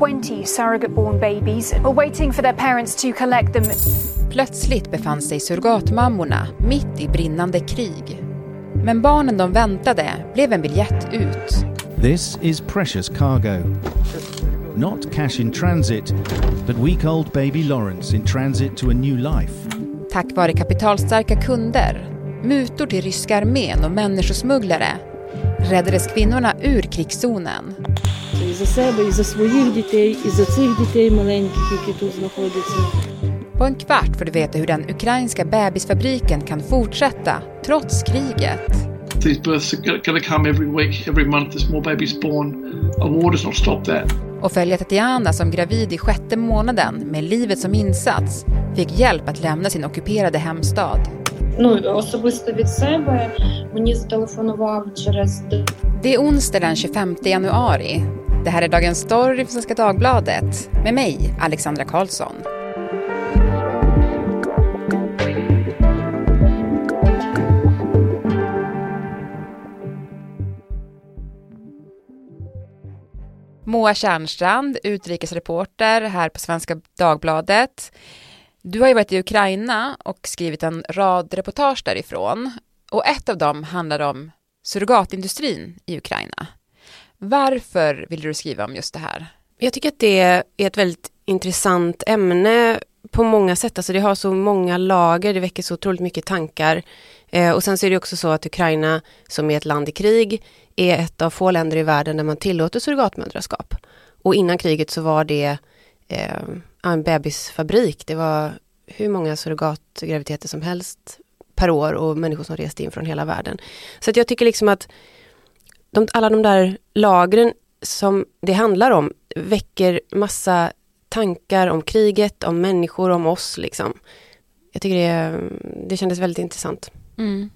20 surrogate born babies were waiting for their parents to collect them. Plötsligt befann sig surrogatmammorna mitt i brinnande krig. Men barnen de väntade blev en biljett ut. This is precious cargo. Not cash in transit, but week-old baby Lawrence in transit to a new life. Tack vare kapitalstarka kunder, mutor till ryska armén och människosmugglare räddades kvinnorna ur krigszonen І за себе, і за своїх дітей, і за цих дітей маленьких, які тут знаходяться. På en kvart får du veta hur den ukrainska bebisfabriken kan fortsätta trots kriget. These births are going to come every week, every month. There's more babies born. A war does not stop that. Och följa Tatiana som gravid i sjätte månaden med livet som insats fick hjälp att lämna sin ockuperade hemstad. Ну, особисто від себе мені зателефонував через Det är onsdag den 25 januari. det här är Dagens Story från Svenska Dagbladet med mig, Alexandra Karlsson. Moa Kärnstrand, utrikesreporter här på Svenska Dagbladet. Du har ju varit i Ukraina och skrivit en rad reportage därifrån. Och ett av dem handlar om surrogatindustrin i Ukraina. Varför vill du skriva om just det här? Jag tycker att det är ett väldigt intressant ämne på många sätt. Alltså det har så många lager, det väcker så otroligt mycket tankar. Eh, och sen så är det också så att Ukraina, som är ett land i krig, är ett av få länder i världen där man tillåter surrogatmödraskap. Och innan kriget så var det eh, en bebisfabrik. Det var hur många surrogatgraviditeter som helst per år och människor som reste in från hela världen. Så att jag tycker liksom att de, alla de där lagren som det handlar om väcker massa tankar om kriget, om människor, om oss liksom. Jag tycker det, det kändes väldigt intressant. Mm.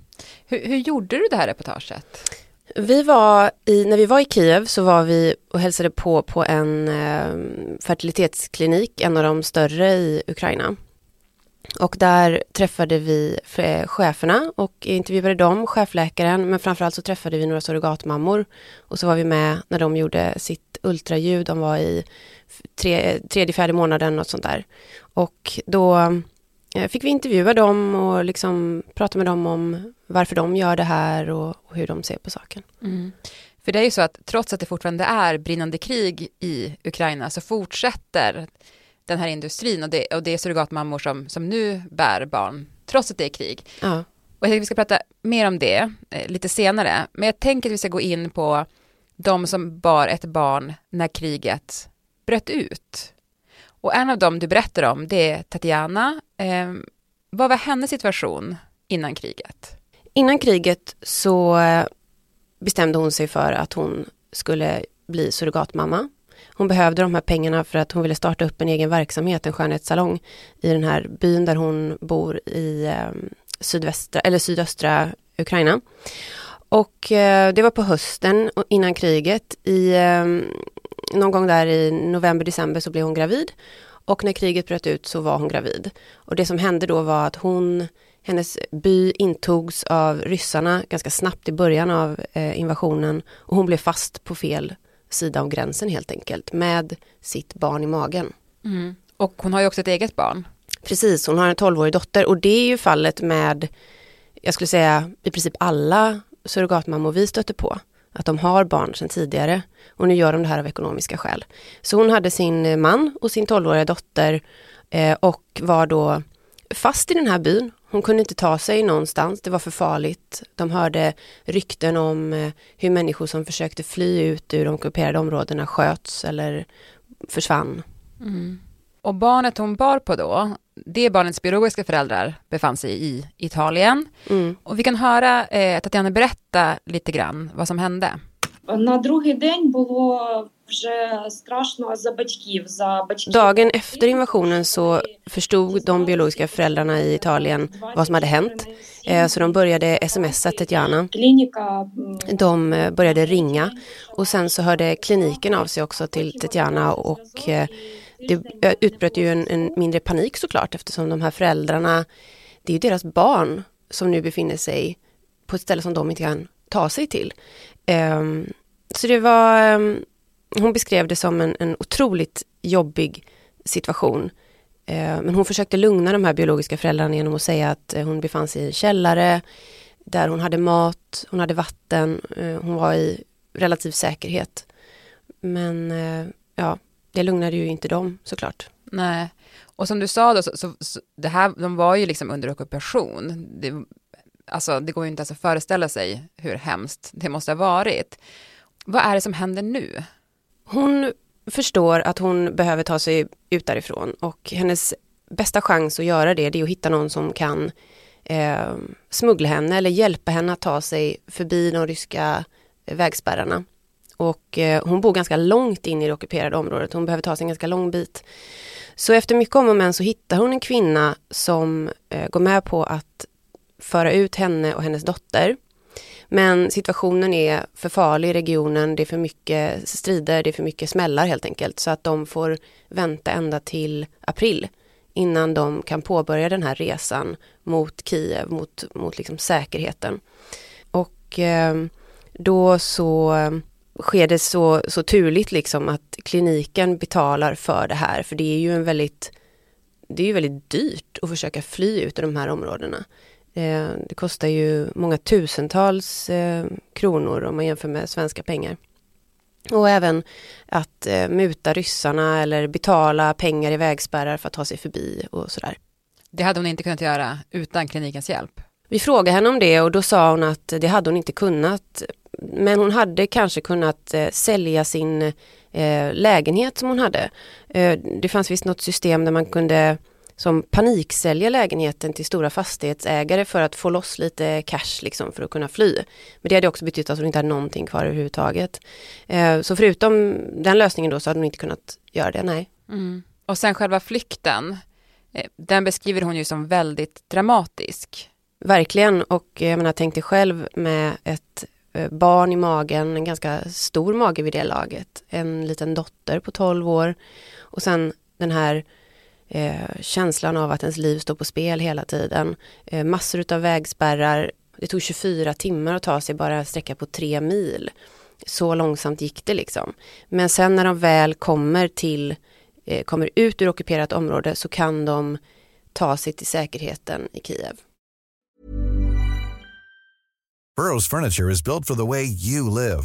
Hur, hur gjorde du det här reportaget? Vi var i, när vi var i Kiev så var vi och hälsade på på en eh, fertilitetsklinik, en av de större i Ukraina. Och där träffade vi eh, cheferna och intervjuade dem, chefläkaren, men framförallt så träffade vi några surrogatmammor. Och så var vi med när de gjorde sitt ultraljud, de var i tre, tredje, fjärde månaden något sånt där. Och då eh, fick vi intervjua dem och liksom prata med dem om varför de gör det här och, och hur de ser på saken. Mm. För det är ju så att trots att det fortfarande är brinnande krig i Ukraina så fortsätter den här industrin och det, och det är surrogatmammor som, som nu bär barn trots att det är krig. Ja. Och jag tänker att vi ska prata mer om det eh, lite senare. Men jag tänker att vi ska gå in på de som bar ett barn när kriget bröt ut. Och en av dem du berättar om det är Tatiana. Eh, vad var hennes situation innan kriget? Innan kriget så bestämde hon sig för att hon skulle bli surrogatmamma. Hon behövde de här pengarna för att hon ville starta upp en egen verksamhet, en skönhetssalong i den här byn där hon bor i eh, sydvästra, eller sydöstra Ukraina. Och eh, det var på hösten innan kriget. I, eh, någon gång där i november, december så blev hon gravid. Och när kriget bröt ut så var hon gravid. Och det som hände då var att hon, hennes by intogs av ryssarna ganska snabbt i början av eh, invasionen. Och hon blev fast på fel sida av gränsen helt enkelt med sitt barn i magen. Mm. Och hon har ju också ett eget barn. Precis, hon har en 12-årig dotter och det är ju fallet med, jag skulle säga i princip alla surrogatmammor vi stöter på. Att de har barn sedan tidigare och nu gör de det här av ekonomiska skäl. Så hon hade sin man och sin 12-åriga dotter eh, och var då fast i den här byn. Hon kunde inte ta sig någonstans, det var för farligt. De hörde rykten om eh, hur människor som försökte fly ut ur de ockuperade områdena sköts eller försvann. Mm. Och barnet hon bar på då, det barnets biologiska föräldrar befann sig i Italien. Mm. Och vi kan höra eh, Tatiana berätta lite grann vad som hände. Dagen efter invasionen så förstod de biologiska föräldrarna i Italien vad som hade hänt. Eh, så de började smsa Tetjana. De eh, började ringa och sen så hörde kliniken av sig också till Tetjana och eh, det utbröt ju en, en mindre panik såklart eftersom de här föräldrarna, det är ju deras barn som nu befinner sig på ett ställe som de inte kan ta sig till. Ehm, Så det var ehm, hon beskrev det som en, en otroligt jobbig situation. Eh, men hon försökte lugna de här biologiska föräldrarna genom att säga att eh, hon befann sig i en källare där hon hade mat, hon hade vatten, eh, hon var i relativ säkerhet. Men eh, ja, det lugnade ju inte dem såklart. Nej, och som du sa då, så, så, så det här, de var ju liksom under ockupation. Det, alltså det går ju inte ens att föreställa sig hur hemskt det måste ha varit. Vad är det som händer nu? Hon förstår att hon behöver ta sig ut därifrån och hennes bästa chans att göra det, det är att hitta någon som kan eh, smuggla henne eller hjälpa henne att ta sig förbi de ryska vägspärrarna. Och eh, hon bor ganska långt in i det ockuperade området, hon behöver ta sig en ganska lång bit. Så efter mycket om och men så hittar hon en kvinna som eh, går med på att föra ut henne och hennes dotter. Men situationen är för farlig i regionen, det är för mycket strider, det är för mycket smällar helt enkelt. Så att de får vänta ända till april innan de kan påbörja den här resan mot Kiev, mot, mot liksom säkerheten. Och eh, då så ehm, sker det så, så turligt liksom att kliniken betalar för det här, för det är ju en väldigt det är ju väldigt dyrt att försöka fly ut ur de här områdena. Eh, det kostar ju många tusentals eh, kronor om man jämför med svenska pengar. Och även att eh, muta ryssarna eller betala pengar i vägspärrar för att ta sig förbi och sådär. Det hade hon inte kunnat göra utan klinikens hjälp. Vi frågade henne om det och då sa hon att det hade hon inte kunnat. Men hon hade kanske kunnat sälja sin lägenhet som hon hade. Det fanns visst något system där man kunde som paniksälja lägenheten till stora fastighetsägare för att få loss lite cash liksom för att kunna fly. Men det hade också betytt att hon inte hade någonting kvar överhuvudtaget. Eh, så förutom den lösningen då så hade hon inte kunnat göra det, nej. Mm. Och sen själva flykten, eh, den beskriver hon ju som väldigt dramatisk. Verkligen, och jag menar tänk dig själv med ett eh, barn i magen, en ganska stor mage vid det laget, en liten dotter på 12 år och sen den här eh, känslan av att ens liv står på spel hela tiden. Eh, massor av vägspärrar. Det tog 24 timmar att ta sig bara en sträcka på tre mil. Så långsamt gick det liksom. Men sen när de väl kommer till, eh, kommer ut ur ockuperat område så kan de ta sig till säkerheten i Kiev. Burrows furniture is built for the way you live.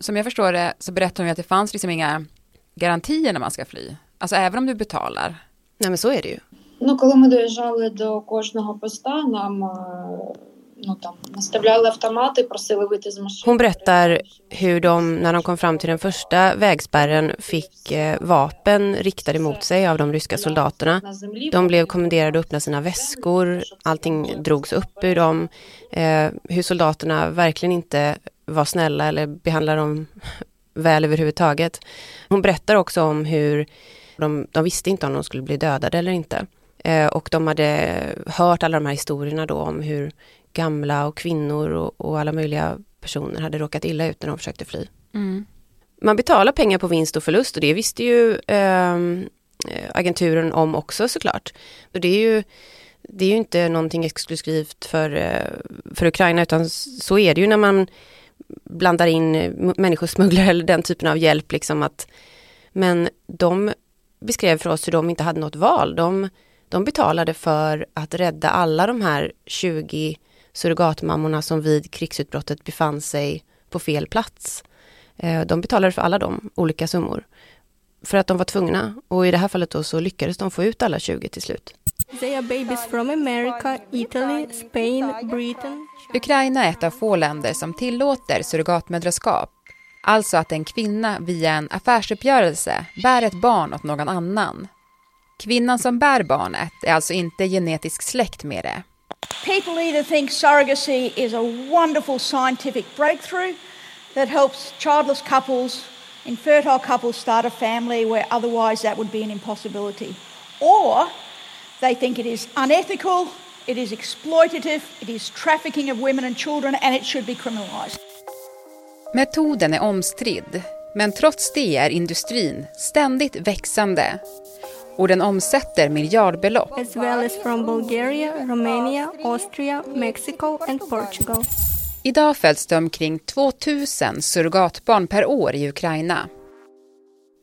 som jag förstår det så berättar hon ju att det fanns liksom inga garantier när man ska fly. Alltså även om du betalar. Nej men så är det ju. Ну, коли ми доїжджали до кожного поста, нам ну, там, наставляли автомати, просили вийти з машини. Hon berättar hur de, när de kom fram till den första vägspärren, fick eh, vapen riktade mot sig av de ryska soldaterna. De blev kommenderade att öppna sina väskor, allting drogs upp ur dem. Eh, hur soldaterna verkligen inte var snälla eller behandla dem väl överhuvudtaget. Hon berättar också om hur de, de visste inte om de skulle bli dödade eller inte. Eh, och de hade hört alla de här historierna då om hur gamla och kvinnor och, och alla möjliga personer hade råkat illa ut när de försökte fly. Mm. Man betalar pengar på vinst och förlust och det visste ju ehm, eh, agenturen om också såklart. Och det är ju det är ju inte någonting exklusivt för, eh, för Ukraina utan så är det ju när man blandar in eh, människosmugglare eller den typen av hjälp. Liksom att, men de beskrev för oss hur de inte hade något val. De, de betalade för att rädda alla de här 20 surrogatmammorna som vid krigsutbrottet befann sig på fel plats. Eh, de betalade för alla de olika summor. För att de var tvungna. Och i det här fallet då så lyckades de få ut alla 20 till slut. They are babies from America, Italy, Spain, Britain. Ukraina är ett av få länder som tillåter surrogatmödraskap. Alltså att en kvinna via en affärsuppgörelse bär ett barn åt någon annan. Kvinnan som bär barnet är alltså inte genetisk släkt med det. People either think surrogacy is a wonderful scientific breakthrough that helps childless couples Infertile couples start a family where otherwise that would be an impossibility. Or they think it is unethical, it is exploitative, it is trafficking of women and children, and it should be criminalised. Metoden är omstridd, men trots det är industrin ständigt växande och den omsätter miljardbelopp. as well as from Bulgaria, Romania, Austria, Mexico and Portugal. Idag föds det omkring 2000 surrogatbarn per år i Ukraina.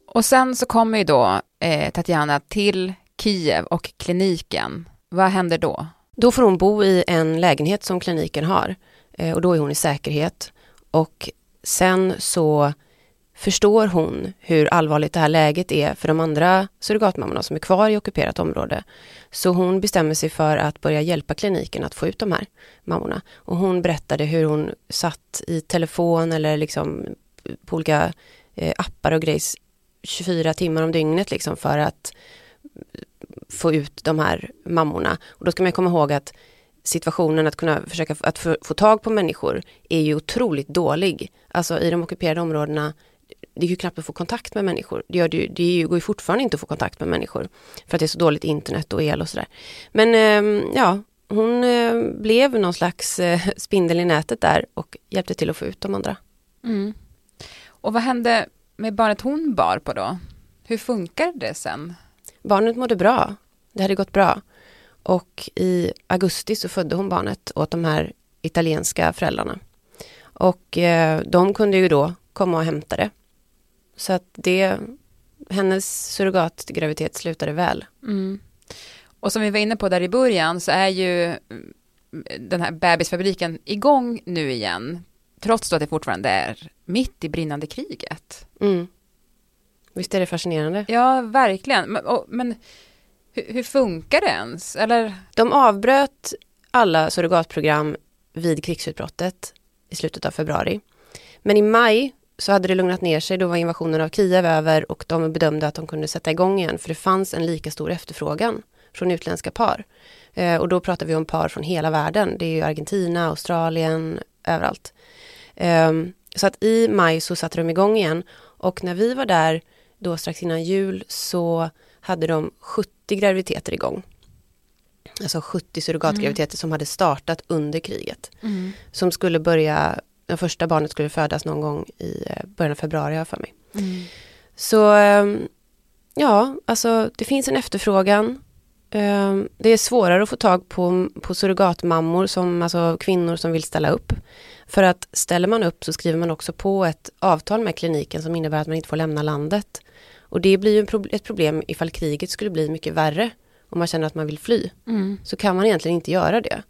Och sen så kommer ju då eh, Tatjana till Kiev och kliniken. Vad händer då? Då får hon bo i en lägenhet som kliniken har eh, och då är hon i säkerhet. Och sen så förstår hon hur allvarligt det här läget är för de andra surrogatmammorna som är kvar i ockuperat område. Så hon bestämmer sig för att börja hjälpa kliniken att få ut de här mammorna. Och hon berättade hur hon satt i telefon eller liksom eh, på olika eh, appar och grejs 24 timmar om dygnet liksom för att få ut de här mammorna. Och då ska man komma ihåg att situationen att kunna försöka att få, få tag på människor är ju otroligt dålig. Alltså i de ockuperade områdena, det är ju knappt att få kontakt med människor. Det, gör det, ju, det går ju fortfarande inte att få kontakt med människor. För att det är så dåligt internet och el och sådär. Men ehm, ja, hon ehm, blev någon slags eh, spindel i nätet där och hjälpte till att få ut de andra. Mm. Och vad hände med barnet hon bar på då? Hur funkar det sen? Barnet mådde bra. Det hade gått bra. Och i augusti så födde hon barnet åt de här italienska föräldrarna. Och eh, de kunde ju då komma och hämta det. Så att det, hennes surrogatgraviditet slutade väl. Mm. Och som vi var inne på där i början så är ju mm, den här bebisfabriken igång nu igen. Trots då att det fortfarande är mitt i brinnande kriget. Mm. Visst är det fascinerande? Ja, verkligen. Men, och, men hur, hur, funkar det ens? Eller? De avbröt alla surrogatprogram vid krigsutbrottet i slutet av februari. Men i maj så hade det lugnat ner sig, då var invasionen av Kiev över och de bedömde att de kunde sätta igång igen för det fanns en lika stor efterfrågan från utländska par. Eh, och då pratar vi om par från hela världen, det är ju Argentina, Australien, överallt. Eh, så att i maj så satte de igång igen och när vi var där då strax innan jul så hade de 70 graviditeter igång. Alltså 70 surrogatgraviditeter mm. som hade startat under kriget. Mm. Som skulle börja, det första barnet skulle födas någon gång i eh, början av februari för mig. Mm. Så ehm, ja, alltså det finns en efterfrågan. Ehm, det är svårare att få tag på, på surrogatmammor, som, alltså kvinnor som vill ställa upp. För att ställer man upp så skriver man också på ett avtal med kliniken som innebär att man inte får lämna landet. Och det blir ju ett problem ifall kriget skulle bli mycket värre om man känner att man vill fly. Mm. Så kan man egentligen inte göra det.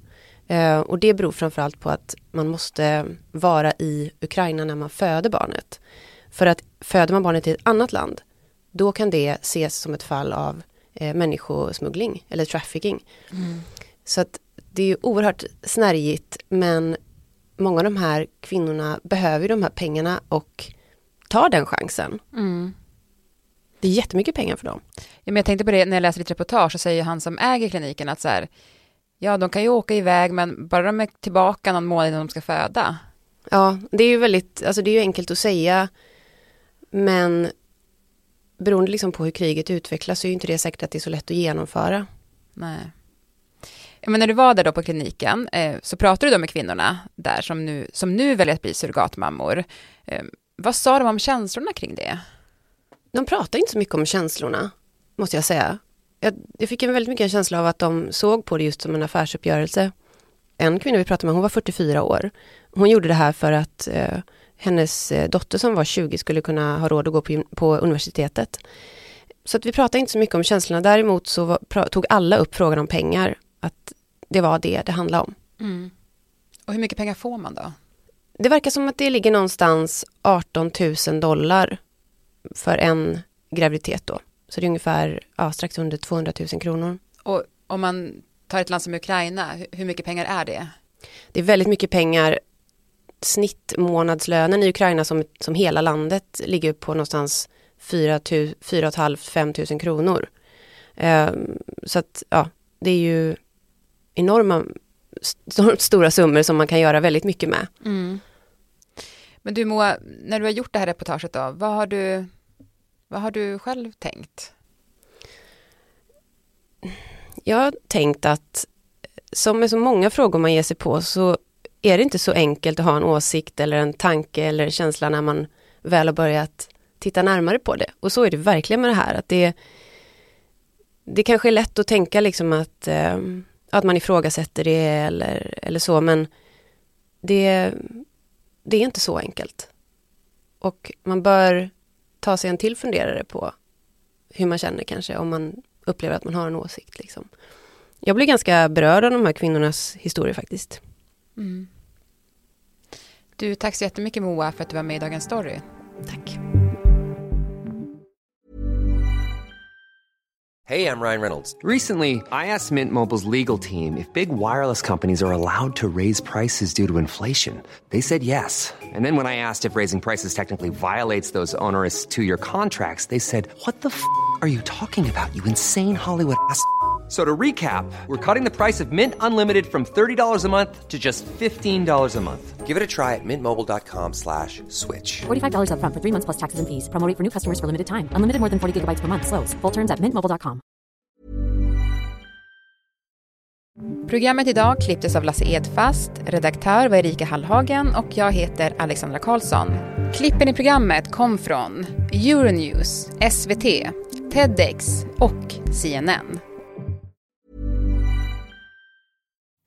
Eh, och det beror framförallt på att man måste vara i Ukraina när man föder barnet. För att föder man barnet i ett annat land, då kan det ses som ett fall av eh, människosmuggling eller trafficking. Mm. Så att det är oerhört snärjigt men många av de här kvinnorna behöver de här pengarna och tar den chansen. Mm. Det är jättemycket pengar för dem. Ja, men jag tänkte på det när jag läste ditt reportage så säger han som äger kliniken att så här, ja de kan ju åka iväg men bara de är tillbaka någon månad innan de ska föda. Ja, det är ju väldigt, alltså det är ju enkelt att säga men beroende liksom på hur kriget utvecklas så är ju inte det säkert att det är så lätt att genomföra. Nej. Men när du var där då på kliniken eh, så pratade du då med kvinnorna där som nu, som nu väljer att bli surrogatmammor. Eh, vad sa de om känslorna kring det? De pratar inte så mycket om känslorna, måste jag säga. Jag, jag fick en väldigt mycket en känsla av att de såg på det just som en affärsuppgörelse. En kvinna vi pratade med, hon var 44 år. Hon gjorde det här för att eh, hennes eh, dotter som var 20 skulle kunna ha råd att gå på, på universitetet. Så att vi pratade inte så mycket om känslorna. Däremot så var, tog alla upp frågan om pengar. Att det var det det handlade om. Mm. Och hur mycket pengar får man då? Det verkar som att det ligger någonstans 18 000 dollar för en graviditet då. Så det är ungefär ja, strax under 200 000 kronor. Och om man tar ett land som Ukraina, hur mycket pengar är det? Det är väldigt mycket pengar. Snittmånadslönen i Ukraina som, som hela landet ligger på någonstans 4 500 000 kronor. Um, så att ja, det är ju enorma st stora summor som man kan göra väldigt mycket med. Mm. Men du Moa, när du har gjort det här reportaget då, vad har du, vad har du själv tänkt? Jag har tänkt att som med så många frågor man ger sig på så är det inte så enkelt att ha en åsikt eller en tanke eller känsla när man väl har börjat titta närmare på det. Och så är det verkligen med det här, att det, det kanske är lätt att tänka liksom att, eh, att man ifrågasätter det eller, eller så, men det, det är inte så enkelt. Och man bör ta sig en till funderare på hur man känner kanske, om man upplever att man har en åsikt. Liksom. Jag blir ganska berörd av de här kvinnornas historier faktiskt. Mm. Du, tack så jättemycket Moa för att du var med i Dagens Story. Tack. Hey, I'm Ryan Reynolds. Recently, I asked Mint Mobile's legal team if big wireless companies are allowed to raise prices due to inflation. They said yes. And then when I asked if raising prices technically violates those onerous two-year contracts, they said, "What the f*** are you talking about? You insane Hollywood ass." So to recap, we're cutting the price of Mint Unlimited from $30 a month to just $15 a month. Give it a try at mintmobile.com slash switch. $45 up front for three months plus taxes and fees. Promo for new customers for limited time. Unlimited more than 40 gigabytes per month. Slows. Full terms at mintmobile.com. Programmet idag klipptes av Lasse Edfast, redaktör var Erika Hallhagen och jag heter Alexandra Karlsson. Klippen i programmet kom från Euronews, SVT, TEDx och CNN.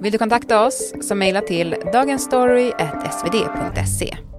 Vill du kontakta oss så mejla till dagensstory.svd.se.